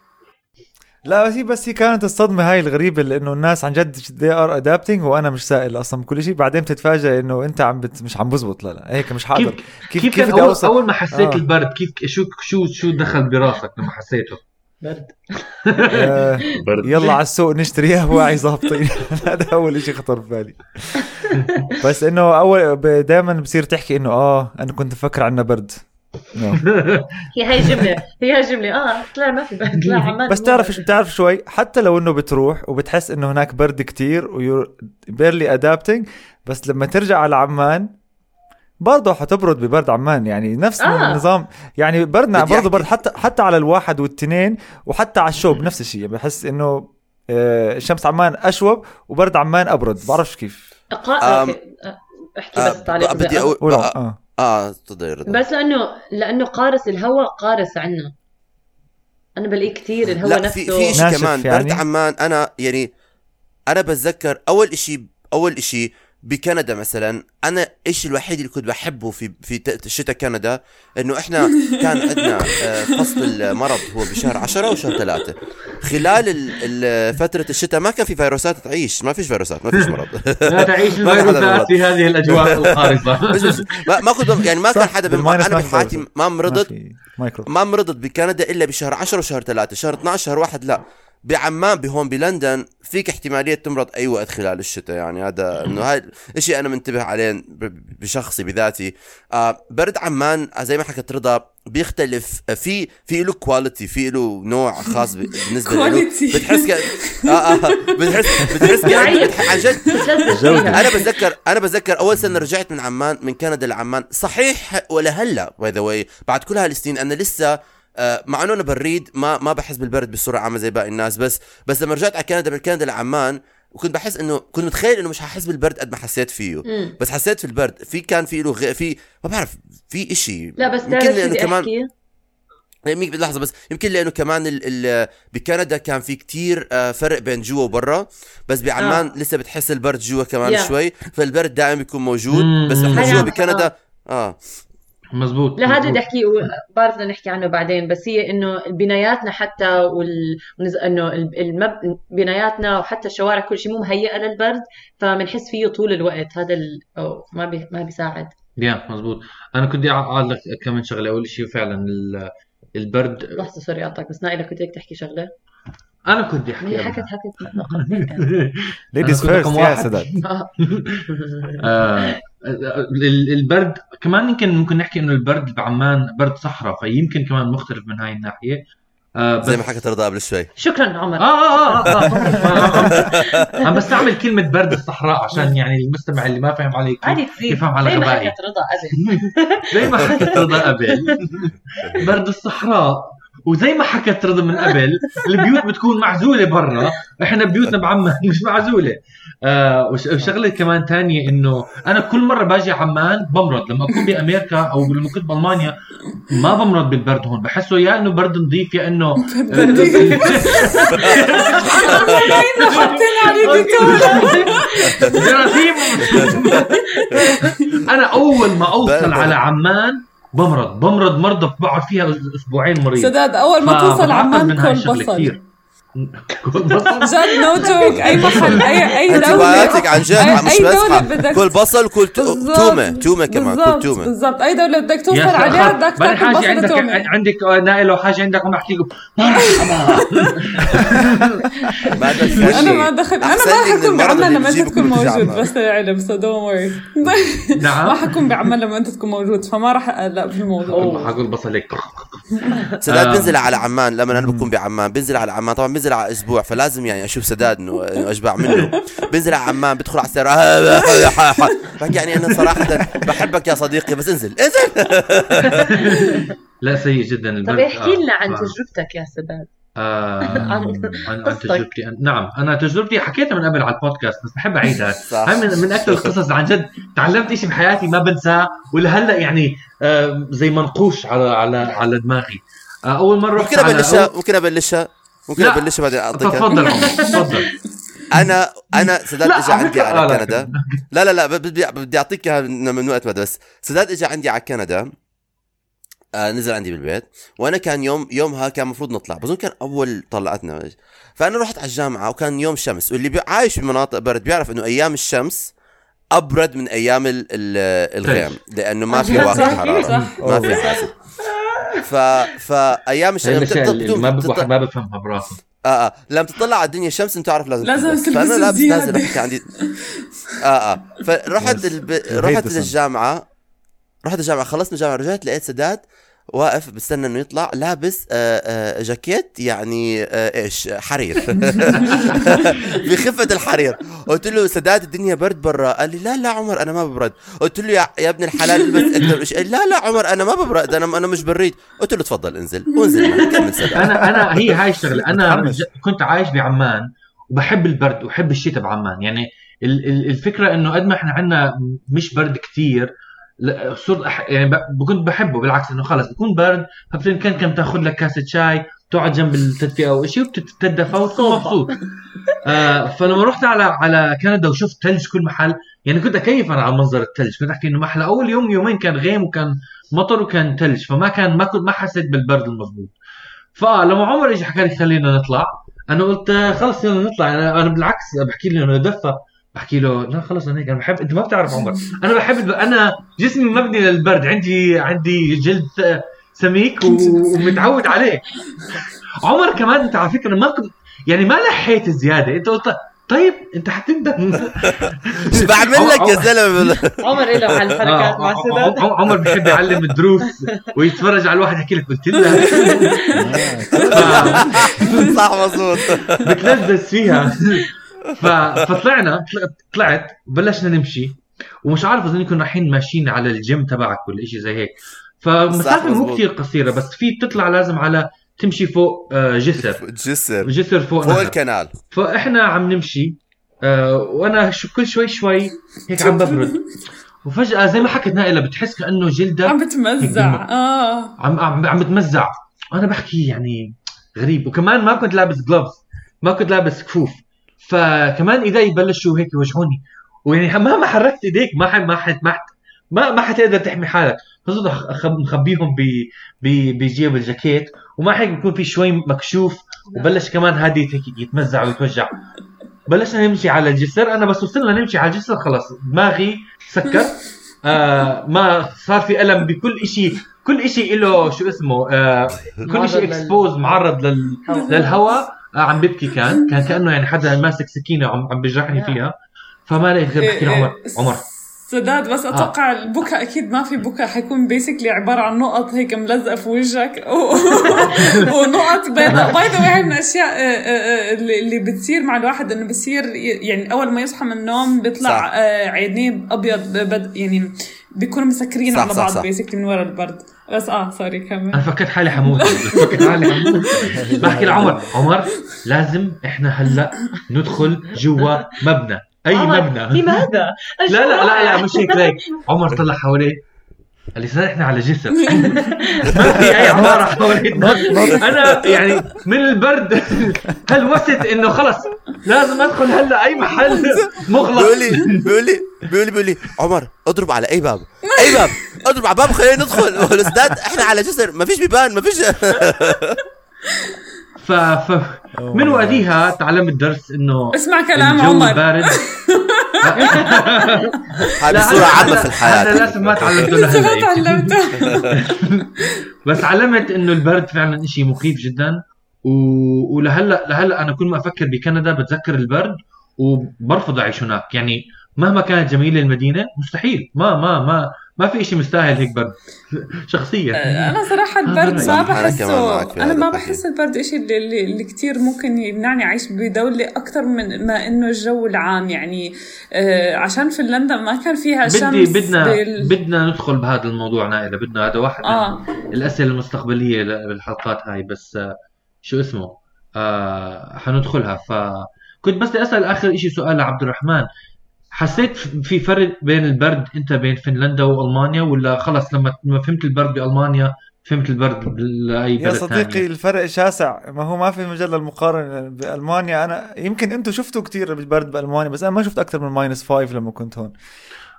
لا بس هي بس هي كانت الصدمة هاي الغريبة لأنه الناس عن جد they are adapting وأنا مش سائل أصلا بكل شيء. بعدين بتتفاجئ إنه أنت عم بت مش عم بزبط لا لا هيك مش حاضر. كيف كيف, بدي اول, أوصل؟ أول ما حسيت آه. البرد؟ كيف شو شو شو دخل براسك لما حسيته؟ برد. آه يلا على السوق نشتري قهوة ظابطين. هذا أول شيء خطر ببالي بس إنه اول دائما بصير تحكي إنه آه أنا كنت مفكر عنا برد. هي هاي جملة هي هاي جملة. آه طلع ما في برد طلع عمان. بس تعرف بتعرف شوي حتى لو إنه بتروح وبتحس إنه هناك برد كتير ويور بيرلي ادابتنج بس لما ترجع على عمان برضه حتبرد ببرد عمان. يعني نفس آه. النظام. يعني بردنا برضه برد حتى حتى على الواحد والتنين وحتى على الشوب نفس الشيء. بحس إنه آه، شمس عمان أشوب وبرد عمان أبرد. بعرفش كيف. أحكي بس تعليق آه. بدي آه, آه آه رضا. بس لأنه لأنه قارس الهواء قارس عنا أنا بلاقيه كثير الهواء لا في نفسه في شيء ناشف كمان يعني؟ برد عمان أنا يعني أنا بتذكر أول شيء أول شيء بكندا مثلا أنا الشيء الوحيد اللي كنت بحبه في في ت- شتاء كندا؟ إنه إحنا كان عندنا آه، فصل المرض هو بشهر 10 وشهر 3 خلال ال- ال- فترة الشتاء ما كان في فيروسات تعيش ما فيش فيروسات ما فيش مرض. لا تعيش الفيروسات. في هذه الأجواء القارصه بس بس ما, ما كنت يعني ما كان حدا بالماينس أنا بحياتي. ما مرضت ما مرضت بكندا إلا بشهر 10 وشهر 3 شهر 12 شهر 1 لا. بعمان بهون بلندن فيك احتمالية تمرض أي وقت خلال الشتاء. يعني هذا إنه هاي الشيء أنا منتبه عليه بشخصي بذاتي. آه برد عمان آه، زي ما حكت رضا بيختلف. آه، في في له quality في له نوع خاص بالنسبة له. بتحس ك... آه آه بتحس بتحس. عن جد. أنا بتذكر أنا بتذكر أول سنة رجعت من عمان من كندا لعمان. صحيح ولا هلا by the بعد كل هالسنين أنا لسه مع إنه أنا بريد ما ما بحس بالبرد بصورة عامة زي باقي الناس بس بس لما رجعت على كندا من كندا لعمان وكنت بحس إنه كنت متخيل إنه مش ححس بالبرد قد ما حسيت فيه مم. بس حسيت في البرد في كان في له غ... في ما بعرف في إشي لا بس يمكن لأنه بدي كمان أحكي يمكن لحظة بس يمكن لأنه كمان ال ال بكندا كان في كتير آه، فرق بين جوا وبرا بس بعمان آه. لسه بتحس البرد جوا كمان Yeah. شوي فالبرد دائما بيكون موجود مم. بس إحنا جوا بكندا آه مزبوط. لا هذا مزبوط. بدي احكيه بعرف بدنا نحكي عنه بعدين بس هي إنه بناياتنا حتى وال... إنه ال- المب... بناياتنا وحتى الشوارع كل شيء مو مهيئة للبرد فبنحس فيه طول الوقت. هذا ال... أو ما بي... ما بيساعد. yeah مزبوط. أنا كنت بدي اعلق كمان شغلة. أول شيء فعلا ال- البرد. لحظة sorry اقطعك بس نائلة كنت هيك تحكي شغلة؟ أنا كنت بدي أحكي. حكت حكت. ladies first yeah. سداد. آه، ال- البرد كمان يمكن ممكن نحكي إنه البرد بعمان برد صحراء فيمكن كمان مختلف من هاي الناحية. آه بس زي ما حكت رضا قبل شوي. شكرا عمر. آه آه آه, آه. عم بستعمل كلمة برد الصحراء عشان يعني المستمع اللي ما فاهم علي عادي يفهم على زي ما غبائي حكت رضا قبل. زي ما حكت رضا قبل. برد الصحراء. وزي ما حكت رضا من قبل البيوت بتكون معزولة برا. إحنا بيوتنا بعمان مش معزولة. آه وش- وشغلة كمان تانية إنه أنا كل مرة باجي عمان بمرض. لما أكون بأمريكا أو لما كنت بألمانيا ما بمرض بالبرد هون. بحسه يا إنه برد نظيف يا إنه جراثيم. أنا أول ما أوصل. على عمان بمرض بمرض مرضى بقعد فيها أسبوعين مريض سداد أول ما توصل الشغلة بصل كتير. كل بصل جد no joke أي محل اي أي دوله عن جد مش بدك- كل بصل كل. تومة تومة كمان كل تومة. بالضبط. أي دولة بدك توصل عليها بدك تاكل بصل عندك وتومة. عندك آه، نائل لو حاجة عندك عم احكي لكم ما أنا ما دخل أنا ما حكون اللي لما أنت تكون موجود. بس للعلم so don't worry نعم. ما حكون بعمان لما أنت تكون موجود فما راح أقلق في الموضوع. حقول بصل هيك. سداد آه. بنزل على عمان. لما أنا بكون بعمان بنزل على عمان. طبعا بنزل على أسبوع فلازم يعني أشوف سداد انه إنه أشبع منه. بنزل على عمان بدخل على السيارة بحكي يعني أنا صراحة بحبك يا صديقي بس انزل انزل. لا سيء جدا البرد. طب احكي لنا عن آه. تجربتك يا سداد. آه عن- عن. تجربتي. نعم أنا تجربتي حكيتها من قبل على البودكاست بس بحب أعيدها. هاي من, من أكثر القصص عن جد تعلمت شيء بحياتي ما بنساه ولهلا يعني آه زي منقوش على على على دماغي. آه أول مرة رحت ممكن ابلشها ممكن أبلشها؟ ممكن لا. ابلشها بعدين اعطيك تفضل. تفضل. أنا أنا سداد اجى عندي على آه،. كندا. لا لا لا بدي بدي أعطيك إياها من من وقت ما بس. سداد اجى عندي على كندا. آه نزل عندي بالبيت. وأنا كان يوم يومها كان المفروض نطلع بظن كان أول طلعتنا. فأنا رحت على الجامعة وكان يوم شمس واللي بي- عايش بمناطق برد بيعرف إنه أيام الشمس أبرد من أيام ال- ال- الغيم لأنه ما في واقع حرارة. ما في حاسب ف فايام الشمس اللي بتط- ما ب- بتط- واحد ما بفهمها براسه آه آه لما تطلع على الدنيا الشمس أنت تعرف لازم لازم تلبس. فانا لابس. نازل رحت عندي آه آه فرحت الب... رحت. للجامعة رحت الجامعة خلصنا الجامعة رجعت لقيت سداد واقف بستنى انه يطلع لابس آه آه جاكيت يعني آه إيش؟ حرير. بخفه الحرير. قلت له سداد الدنيا برد برا. قال لي لا لا عمر أنا ما ببرد. قلت له يا, يا ابن الحلال البس أكثر إيش- لا لا عمر أنا ما ببرد أنا أنا مش بريد. قلت له تفضل انزل وانزل. كمل سداد. أنا أنا هي هاي الشغلة. أنا كنت عايش بعمان وبحب البرد وبحب الشتاء بعمان. يعني ال- ال- الفكرة إنه قد ما إحنا عندنا مش برد كتير لا، صرت أح... يعني ب... كنت بحبه بالعكس إنه خلص بكون برد فبتن كان كم تأخذ لك كاسة شاي تقعد جنب التدفئه أو شيء وبتتدفى وتكون مبسوط. آه فلما رحت على على كندا وشفت ثلج كل محل يعني كنت أكيف أنا على منظر الثلج كنت أحكي إنه ما أحلى أول يوم يومين كان غيم وكان مطر وكان ثلج فما كان ما كنت ما حسيت بالبرد المضبوط. فلما عمر اجى حكى لي خلينا نطلع أنا قلت خلص يلا نطلع أنا أنا بالعكس بحكي له إنه دفى. بحكي له لا خلص أنا هيك أنا بحب أنت ما بتعرف عمر. أنا بحب الب... أنا جسمي مبني للبرد. عندي عندي جلد آه، سميك و... ومتعود عليه. عمر كمان أنت على فكرة ما كنت يعني ما لحيت زياده أنت قلت طيب أنت حتندم إيش بعمل لك يا زلمة. عمر له على الحركات مع آه، سداد ع- ع- عمر بحب يعلم الدروس ويتفرج على الواحد يحكي لك قلت لك صح مظبوط. بتلذذ فيها. فطلعنا طل- طلعت بلشنا نمشي ومش عارف اظن كنا رايحين ماشيين على الجيم تبعك ولا شيء زي هيك. فمسافة مو. كثير قصيرة بس في تطلع لازم على تمشي فوق آه، جسر. جسر. جسر فوق, فوق نهر. الكنال. فإحنا عم نمشي آه، وأنا شو كل شوي شوي هيك عم ببرد. وفجأة زي ما حكت نائلة بتحس كأنه جلدك عم بتمزع. آه. عم عم عم بتمزع. أنا بحكي يعني غريب. وكمان ما كنت لابس جلوفز ما كنت لابس كفوف. فكمان ايدي بلشوا هيك يوجعوني. ويعني مهما حركت إيديك ما ح... ما ح... ما ح... ما ما حتقدر تحمي حالك. أخ- مخبيهم ب... ب... بجيب الجاكيت وما هيك بيكون في شوي مكشوف وبلش كمان هادي هيك يتمزع ويتوجع. بلشنا نمشي على الجسر. أنا بس وصلنا نمشي على الجسر خلص. دماغي سكر. آه ما صار في ألم بكل شيء كل شيء له شو اسمه آه كل شيء exposed معرض لل... للهواء. عم ببكي كان. كان كأنه يعني حدا ماسك سكينة وعم عم بيجرحني فيها. فما لقيت غير بحكي له عمر عمر. سداد بس أتوقع البكاء أكيد ما في بكاء. حيكون basically عبارة عن نقط هيك ملزقة في وجهك. و... ونقط بيضاء. by the way من الأشياء آه، آه، آه، اللي اللي بتصير مع الواحد إنه بصير يعني أول ما يصحى من النوم. بيطلع آه، عينيه أبيض بد يعني بيكونوا مسكرين صح، على بعض. basically من ورا البرد. بس آه sorry كمل. أنا فكرت حالي حموت. فكرت حالي حموت. بحكي لعمر عمر لازم إحنا هلأ ندخل جوا مبنى. أي مبنى؟ لماذا؟ لا لا لا لا مش هيك ليك. عمر طلع حواليه قال لي صار إحنا على جسر ما في أي عمارة حوالينا أنا يعني من البرد. هلوست إنه خلص؟ لازم أدخل هلا أي محل مغلق. بيقول لي بيقول لي بيقول لي بيقول لي عمر اضرب على أي باب. أي باب. اضرب على باب خلينا ندخل. والاستاذ إحنا على جسر. ما فيش بيبان ما فيش. ف, ف من وقتها تعلمت درس إنه اسمع كلام الجو عمر البارد هذه لا، صورة هذا- عامة في الحياة. هذا للاسف ما تعلمته لهلا تعلمته بس علمت إنه البرد فعلا شيء مخيف جدا. و... ولهلأ لهلأ أنا كل ما أفكر بكندا بتذكر البرد وبرفض أعيش هناك. يعني مهما كانت جميلة المدينة مستحيل. ما ما ما ما في شيء مستاهل هيك برد. شخصيا. أنا صراحة البرد ما بحسه أنا ما. بحس البرد إشي اللي, اللي, اللي كتير ممكن يمنعني أعيش بدولة أكثر من ما إنه الجو العام يعني آه عشان فنلندا ما كان فيها بدي شمس بدنا بال... بدنا ندخل بهذا الموضوع نائله بدنا هذا واحد آه. من الأسئلة المستقبلية بالحلقات هاي بس آه، شو اسمه؟ آه حندخلها. فكنت بس بدي أسأل آخر شيء سؤال لعبد الرحمن. حسيت في فرق بين البرد انت بين فنلندا وألمانيا ولا خلص لما لما فهمت البرد بألمانيا فهمت البرد بأي بلد يا صديقي ثاني الفرق شاسع. ما هو ما في مجال للمقارنه بألمانيا. أنا يمكن أنتم شفتوا كثير بالبرد بألمانيا بس أنا ما شفت أكثر من minus 5 لما كنت هون.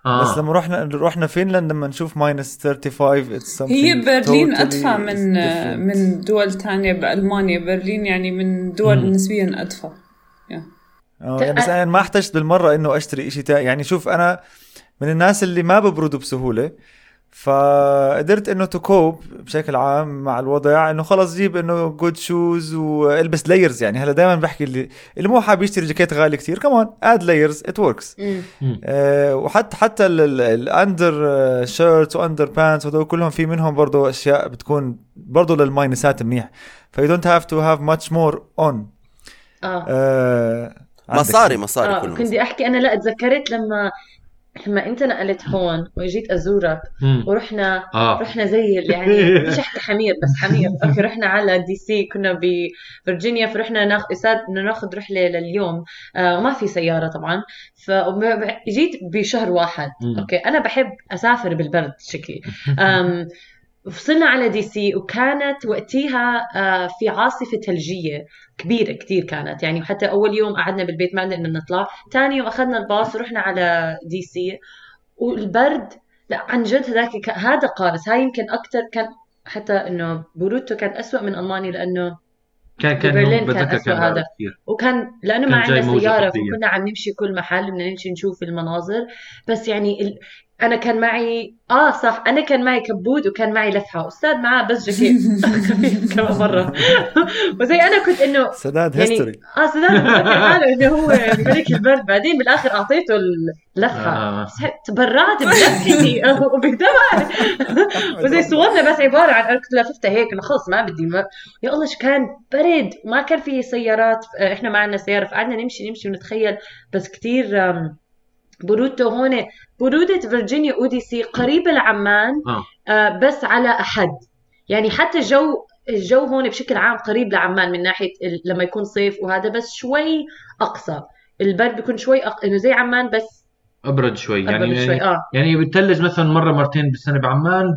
آه. بس لما رحنا رحنا فنلند لما نشوف minus 35 it's something هي برلين totally ادفى من different. من دول تانية بألمانيا. برلين يعني من دول. نسبيا ادفى آه يعني بس أنا ما احتجت بالمرة إنه أشتري شيء تاني يعني شوف أنا من الناس اللي ما ببردوا بسهولة فقدرت إنه to cope بشكل عام مع الوضع إنه خلص جيب إنه good shoes وألبس layers يعني هلا دائما بحكي اللي اللي مو حابب يشتري جاكيت غالي كتير كمان add layers it works. وحتى حتى ال undershirts و underpants هذول كلهم في منهم برضه أشياء بتكون برضه لل minus ات منيح. ف you don't have to have much more on آه مصاري مصاري آه كله كنت. بدي أحكي أنا لا تذكرت لما لما أنت نقلت هون وإجيت أزورك مم. ورحنا آه. رحنا زي يعني مش أحكي حمير بس حمير. أوكي رحنا على DC كنا بفرجينيا فرحنا ناخذ اساد بدنا ناخذ رحلة لليوم. آه وما في سيارة طبعا. فجيت بشهر واحد. مم. أوكي أنا بحب أسافر بالبرد شكلي. أم وصلنا على DC وكانت وقتها آه، في عاصفة ثلجية. كبيرة كتير كانت. يعني حتى أول يوم قعدنا بالبيت ما قدرنا نطلع ثاني يوم أخذنا الباص ورحنا على DC والبرد لا عن جد هذاك هذا قارس. هاي يمكن أكتر كان حتى إنه برودته كان أسوأ من ألمانيا لأنه كان كان ببرلين يوم كان أسوأ كان هذا. كثير وكان لأنه ما كان جاي عندنا طبية. فكنا عم نمشي كل محل بدنا نمشي نشوف المناظر. بس يعني ال... أنا كان معي آه صح أنا كان معي كبود وكان معي لفحة أستاذ معاه بس جاكيت. خفيف كمان مرة. وزي أنا كنت إنه سداد يعني هيستوري آه سداد حاله إنه هو ملك البرد. بعدين بالآخر أعطيته اللفحة. آه. تبرعت بلفحتي. وبدمع وزي صورنا بس عبارة عن أنا كنت لففتها هيك إنه خلص ما بدي ما يا الله شو كان برد. ما كان في سيارات. إحنا ما عندنا سيارة فقعدنا نمشي نمشي ونتخيل. بس كتير آم، برودته هون برودة فيرجينيا أو DC قريبة لعمان آه. آه بس على أحد. يعني حتى الجو الجو هون بشكل عام قريب لعمان من ناحية لما يكون صيف وهذا بس شوي أقصى. البرد بيكون شوي أق... إنه زي عمان بس أبرد شوي. أبرد يعني شوي يعني, آه. يعني بتلج مثلا مرة مرتين بالسنة بعمان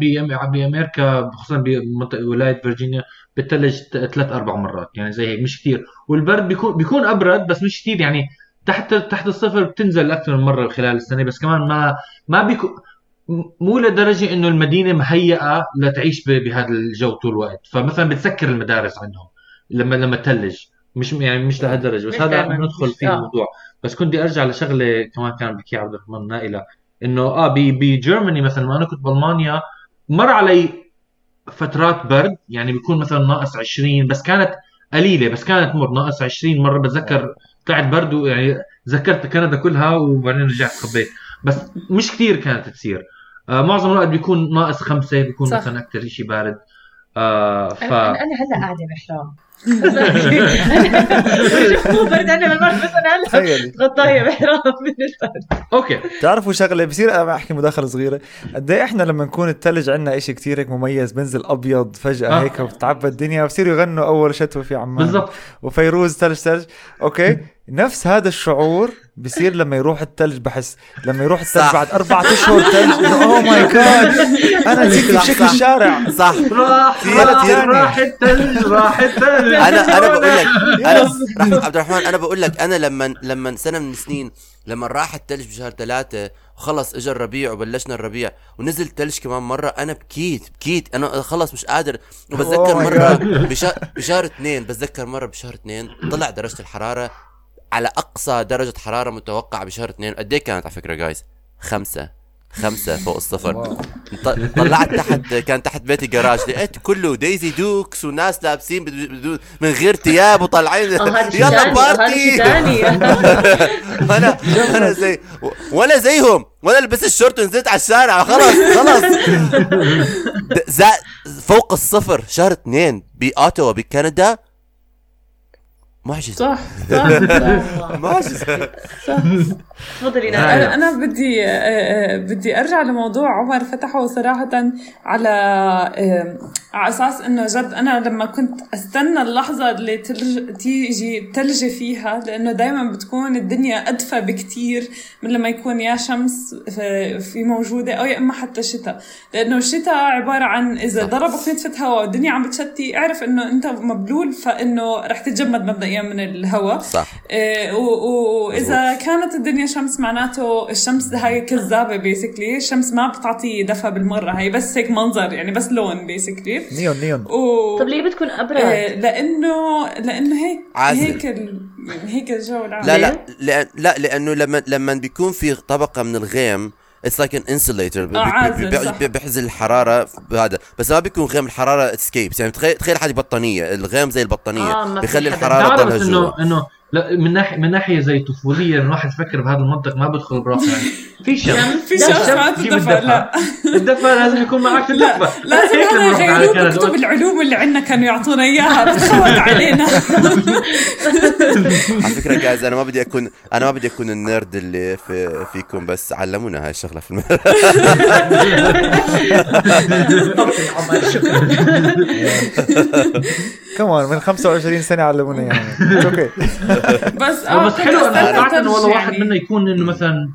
بامريكا خصوصا بمنطقه ولاية فيرجينيا بتلج ثلاث أربع مرات. يعني زي هيك مش كثير والبرد بيكون بيكون أبرد بس مش كثير يعني تحت تحت الصفر بتنزل أكثر من مرة خلال السنة بس كمان ما ما بيكون مو لدرجة إنه المدينة مهيئة لتعيش بهذا الجو طول الوقت. فمثلا بتسكر المدارس عندهم لما لما تلج. مش يعني مش لهالدرجة بس مش هذا مش- فيه آه. الموضوع. بس كنت بدي أرجع لشغلة كمان كان بحكيها عبد الرحمن نائلة إنه آه ب- بجرماني مثلا لما أنا كنت بألمانيا مر علي فترات برد يعني بيكون مثلا ناقص 20 بس كانت قليلة بس كانت مر ناقص 20 مرة. بتذكر طلعت برد ويعني ذكرت كندا كلها وبعدين رجعت خبيت بس مش كثير كانت تصير. آه معظم الوقت بيكون ناقص خمسة بيكون صح. مثلا أكثر شيء بارد. آه ف أنا أنا هلأ قاعدة بإحرام. شوف مو برد أنا بالبرد بس أنا هلأ تخيلي. غطاية بإحرام من البرد أوكي. بتعرفوا شغلة بصير أنا أحكي مداخلة صغيرة. قد إيه إحنا لما نكون الثلج عندنا إشي كتير هيك مميز بنزل أبيض فجأة آه. هيك وبتعبى الدنيا بصيروا يغنوا أول شتوة في عمان. بالضبط. وفيروز ثلج ثلج أوكي. نفس هذا الشعور بصير لما يروح الثلج بحس لما يروح الثلج. بعد أربعة أشهر ثلج oh my جاد أنا نسيت صح، بشكل صح. الشارع صح راح راح الثلج راح الثلج أنا أنا بقول لك أنا رح- عبد الرحمن أنا بقول لك أنا لما لما سنة من السنين لما راح الثلج بشهر ثلاثة وخلص اجى الربيع وبلشنا الربيع ونزل ثلج كمان مرة أنا بكيت بكيت أنا خلص مش قادر وبتذكر Oh God. بشهر, بشهر اثنين بتذكر مرة بشهر اثنين طلع درجة الحرارة على أقصى درجة حرارة متوقعة بشهر اثنين. قد إيه كانت على فكرة جايز خمسة. خمسة فوق الصفر. طلعت تحت كان تحت بيتي جراج لقيت كله Daisy Dukes وناس لابسين من غير ثياب وطالعين. يلا party أنا أنا زي ولا زيهم. ولا لبست الشورت ونزلت على الشارع. خلص خلص فوق الصفر. شهر اثنين باوتوا بكندا. معجزة. صح صح. معجزة. تفضلي انا نانا أنا بدي آه، بدي أرجع لموضوع عمر فتحه صراحة على آه، على أساس إنه جد أنا لما كنت أستنى اللحظة اللي تلج تيجي تلجي فيها لأنه دائما بتكون الدنيا أدفى بكتير من لما يكون يا شمس في في موجودة أو يا إما حتى شتاء. لأنه الشتاء عبارة عن إذا ضربك نتفه هواء والدنيا عم بتشتي اعرف إنه أنت مبلول فإنه رح تتجمد مبدئيا. من الهواء صح. إيه، وإذا كانت الدنيا شمس معناته الشمس هاي كذابة بيسكلي الشمس ما بتعطي دفى بالمرة. هي بس هيك منظر يعني بس لون بيسكلي نيون نيون. و طب ليه بتكون أبرد؟ إيه، لأنه لأنه هيك عازل. هيك ال... هيك الجو العام. لا لا لأن لا لأنه لما لما بيكون في طبقة من الغيم it's like an insulator. بيعزل الحرارة بهذا. بس ما بيكون غيم الحرارة escapes يعني تخيل تخيل حد بطانية. الغيم زي البطانية. آه، بيخلي. الحرارة تضلها إنه جوا. إنه لا من ناحيه من ناحية زي طفولية الواحد يفكر بهذا المنطق ما بدخل براسه. يعني في شمس في شمس ما في تدفى لا الدفى لازم يكون معك لا الدفى لازم هذا كندا. بكتب العلوم اللي عندنا كانوا يعطونا إياها. بتخوت علينا. على فكرة جايز أنا ما بدي اكون أنا ما بدي أكون ال nerd اللي في فيكم بس علمونا هاي الشغلة في المدرسة كمان من 25 سنة علمونا اياها أوكي بس آه بس كنت حلو أنا توقعت إنه والله واحد يعني. منا يكون إنه مثلا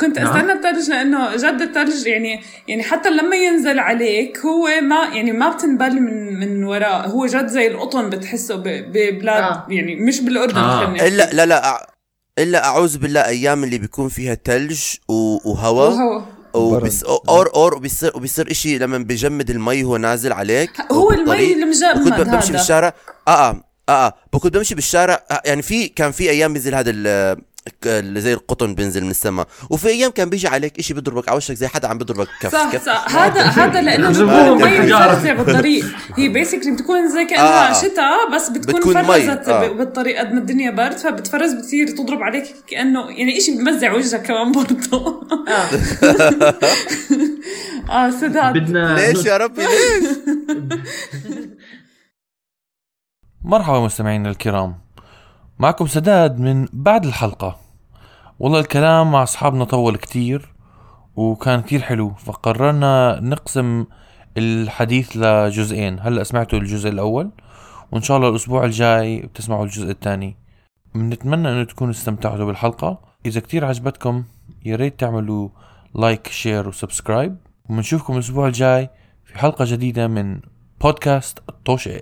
كنت نعم. أستنى الثلج لأنه جد الثلج يعني يعني حتى لما ينزل عليك هو ما يعني ما بتنبل من من وراء هو جد زي القطن بتحسه ب- ببلاد آه. يعني مش بالأردن آه. إلا لا لا إلا أعوذ بالله أيام اللي بيكون فيها ثلج وهواء وهو وبس أو أو وبيصير وبيصير إشي لما بيجمد المي هو نازل عليك هو. المي المجمد بمشي هذا بالشارع آه آه آه آه كنت بمشي بالشارع. آه يعني في كان في أيام بينزل هذا اللي زي القطن بينزل من السماء. وفي أيام كان بيجي عليك إشي بيضربك على وشك زي حدا عم بيضربك كف صح كف. صح. هذا هذا لأنه بالحجارة. مفرزة بالطريق هي بيسكلي بتكون زي كأنها آه. شتاء بس بتكون, بتكون مي. فرزت آه. بالطريق قد ما الدنيا برد فبتفرز بتصير تضرب عليك كأنه يعني شيء بمزع وجهك كمان برضه. آه. آه سداد بدنا ليش يا ربي؟ ليش مرحبا مستمعينا الكرام. معكم سداد من بعد الحلقة. والله الكلام مع أصحابنا طول كتير وكان كتير حلو. فقررنا نقسم الحديث لجزئين. هلأ سمعتوا الجزء الأول وإن شاء الله الأسبوع الجاي بتسمعوا الجزء الثاني. بنتمنى أنه تكونوا استمتعتوا بالحلقة. إذا كتير عجبتكم يا ريت تعملوا like share و subscribe. وبنشوفكم الأسبوع الجاي في حلقة جديدة من بودكاست الطوشة.